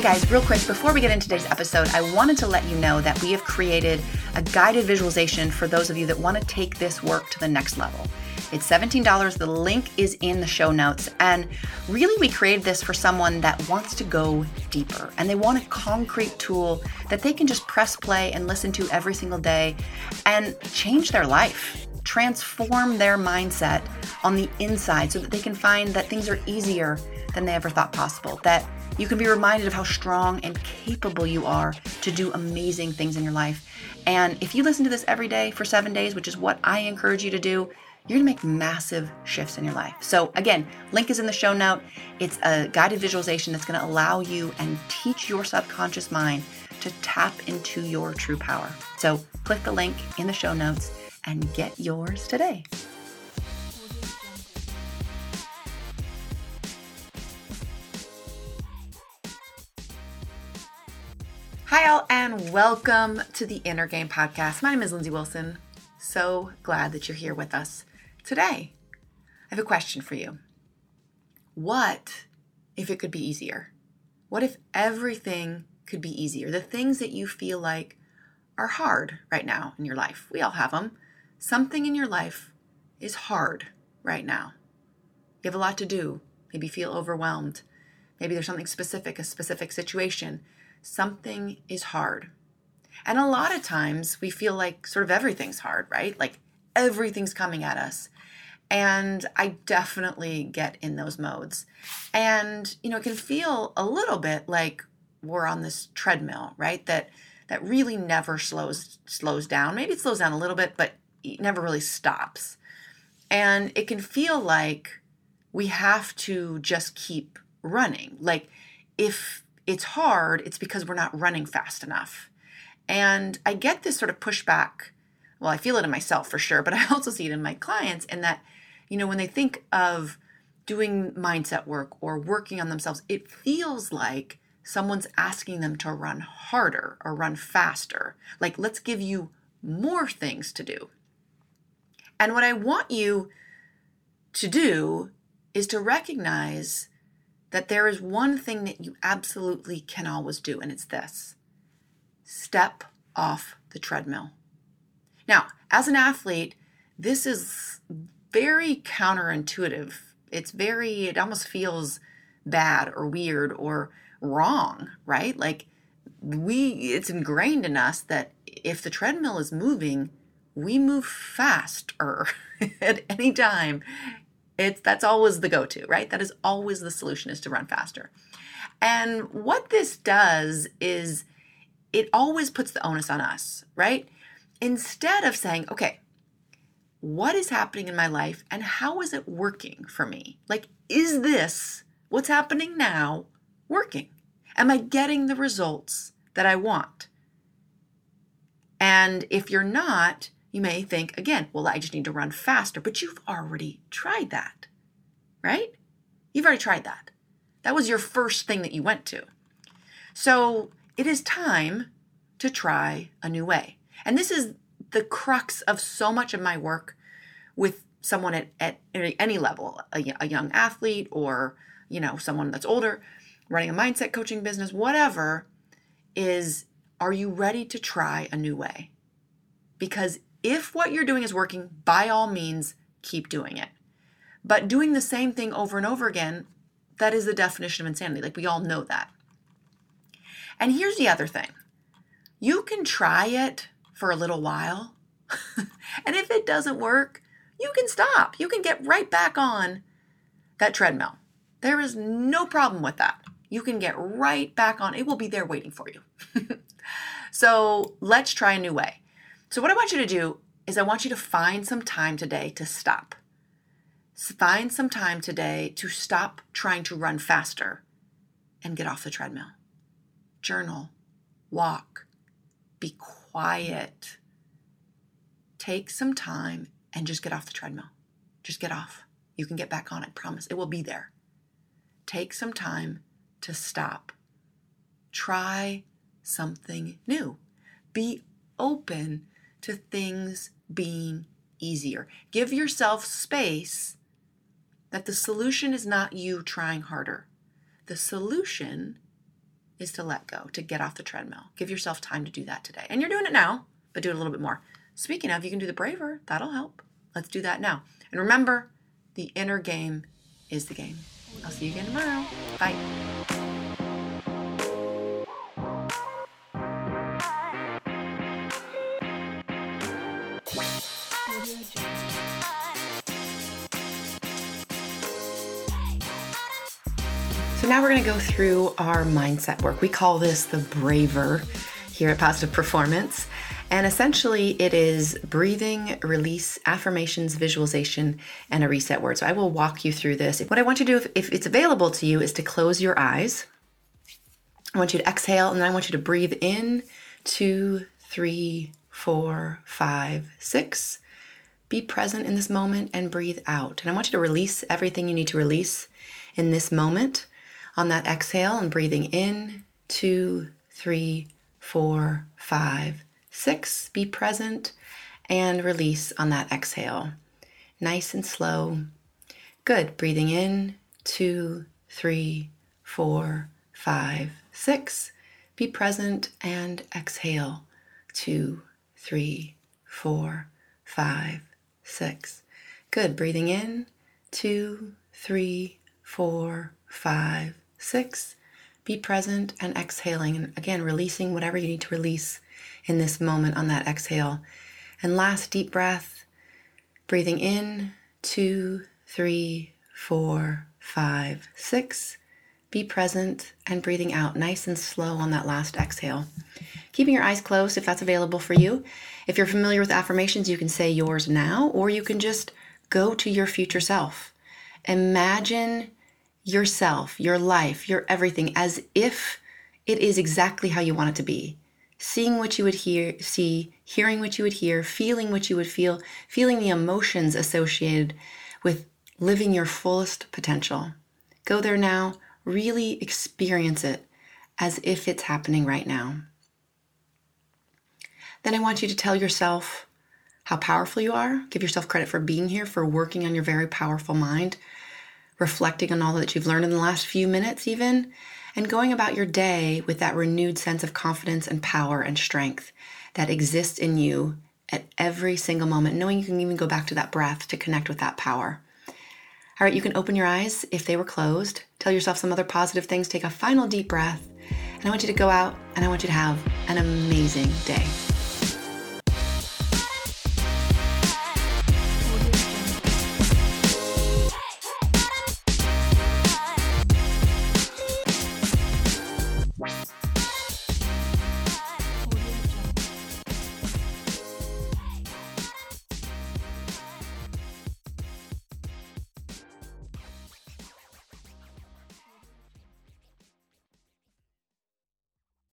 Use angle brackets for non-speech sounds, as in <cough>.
Hey guys, real quick, before we get into today's episode, I wanted to let you know that we have created a guided visualization for those of you that want to take this work to the next level. It's $17. The link is in the show notes. And really, we created this for someone that wants to go deeper and they want a concrete tool that they can just press play and listen to every single day and change their life, transform their mindset on the inside so that they can find that things are easier than they ever thought possible. That you can be reminded of how strong and capable you are to do amazing things in your life. And if you listen to this every day for seven days, which is what I encourage you to do, you're gonna make massive shifts in your life. So, again, link is in the show note. It's a guided visualization that's gonna allow you and teach your subconscious mind to tap into your true power. So, click the link in the show notes and get yours today. Hi, all, and welcome to the Inner Game Podcast. My name is Lindsey Wilson. So glad that you're here with us today. I have a question for you. What if it could be easier? What if everything could be easier? The things that you feel like are hard right now in your life, we all have them. Something in your life is hard right now. You have a lot to do. Maybe feel overwhelmed. Maybe there's something specific, a specific situation something is hard. And a lot of times we feel like sort of everything's hard, right? Like everything's coming at us. And I definitely get in those modes. And, you know, it can feel a little bit like we're on this treadmill, right? That that really never slows slows down. Maybe it slows down a little bit, but it never really stops. And it can feel like we have to just keep running. Like if it's hard, it's because we're not running fast enough. And I get this sort of pushback. Well, I feel it in myself for sure, but <laughs> I also see it in my clients in that, you know, when they think of doing mindset work or working on themselves, it feels like someone's asking them to run harder or run faster. Like, let's give you more things to do. And what I want you to do is to recognize that there is one thing that you absolutely can always do, and it's this step off the treadmill. Now, as an athlete, this is very counterintuitive. It's very, it almost feels bad or weird or wrong, right? Like we, it's ingrained in us that if the treadmill is moving, we move faster <laughs> at any time it's that's always the go-to, right? That is always the solution is to run faster. And what this does is it always puts the onus on us, right? Instead of saying, okay, what is happening in my life and how is it working for me? Like, is this what's happening now working? Am I getting the results that I want? And if you're not, you may think, again, well, I just need to run faster, but you've already tried that, right? You've already tried that. That was your first thing that you went to. So it is time to try a new way. And this is the crux of so much of my work with someone at, at any level, a, a young athlete or, you know, someone that's older, running a mindset coaching business, whatever, is are you ready to try a new way? Because if what you're doing is working, by all means, keep doing it. But doing the same thing over and over again, that is the definition of insanity. Like we all know that. And here's the other thing you can try it for a little while. <laughs> and if it doesn't work, you can stop. You can get right back on that treadmill. There is no problem with that. You can get right back on. It will be there waiting for you. <laughs> so let's try a new way. So, what I want you to do is, I want you to find some time today to stop. Find some time today to stop trying to run faster and get off the treadmill. Journal, walk, be quiet. Take some time and just get off the treadmill. Just get off. You can get back on it, promise. It will be there. Take some time to stop. Try something new. Be open to things being easier. Give yourself space that the solution is not you trying harder. The solution is to let go, to get off the treadmill. Give yourself time to do that today. And you're doing it now, but do it a little bit more. Speaking of, you can do the braver. That'll help. Let's do that now. And remember, the inner game is the game. I'll see you again tomorrow. Bye. So now we're going to go through our mindset work. We call this the braver here at Positive Performance. And essentially, it is breathing, release, affirmations, visualization, and a reset word. So I will walk you through this. What I want you to do, if, if it's available to you, is to close your eyes. I want you to exhale, and then I want you to breathe in two, three, four, five, six. Be present in this moment and breathe out. And I want you to release everything you need to release in this moment on that exhale and breathing in two, three, four, five, six. Be present and release on that exhale. Nice and slow. Good. Breathing in two, three, four, five, six. Be present and exhale. Two, three, four, five, six. Good. Breathing in two, three, four, five, six. Be present and exhaling. And again, releasing whatever you need to release in this moment on that exhale. And last deep breath, breathing in two, three, four, five, six. Be present and breathing out nice and slow on that last exhale. Keeping your eyes closed if that's available for you. If you're familiar with affirmations, you can say yours now, or you can just go to your future self. Imagine yourself, your life, your everything as if it is exactly how you want it to be. Seeing what you would hear, see, hearing what you would hear, feeling what you would feel, feeling the emotions associated with living your fullest potential. Go there now, really experience it as if it's happening right now. Then I want you to tell yourself how powerful you are. Give yourself credit for being here, for working on your very powerful mind, reflecting on all that you've learned in the last few minutes, even, and going about your day with that renewed sense of confidence and power and strength that exists in you at every single moment, knowing you can even go back to that breath to connect with that power. All right, you can open your eyes if they were closed. Tell yourself some other positive things. Take a final deep breath. And I want you to go out and I want you to have an amazing day.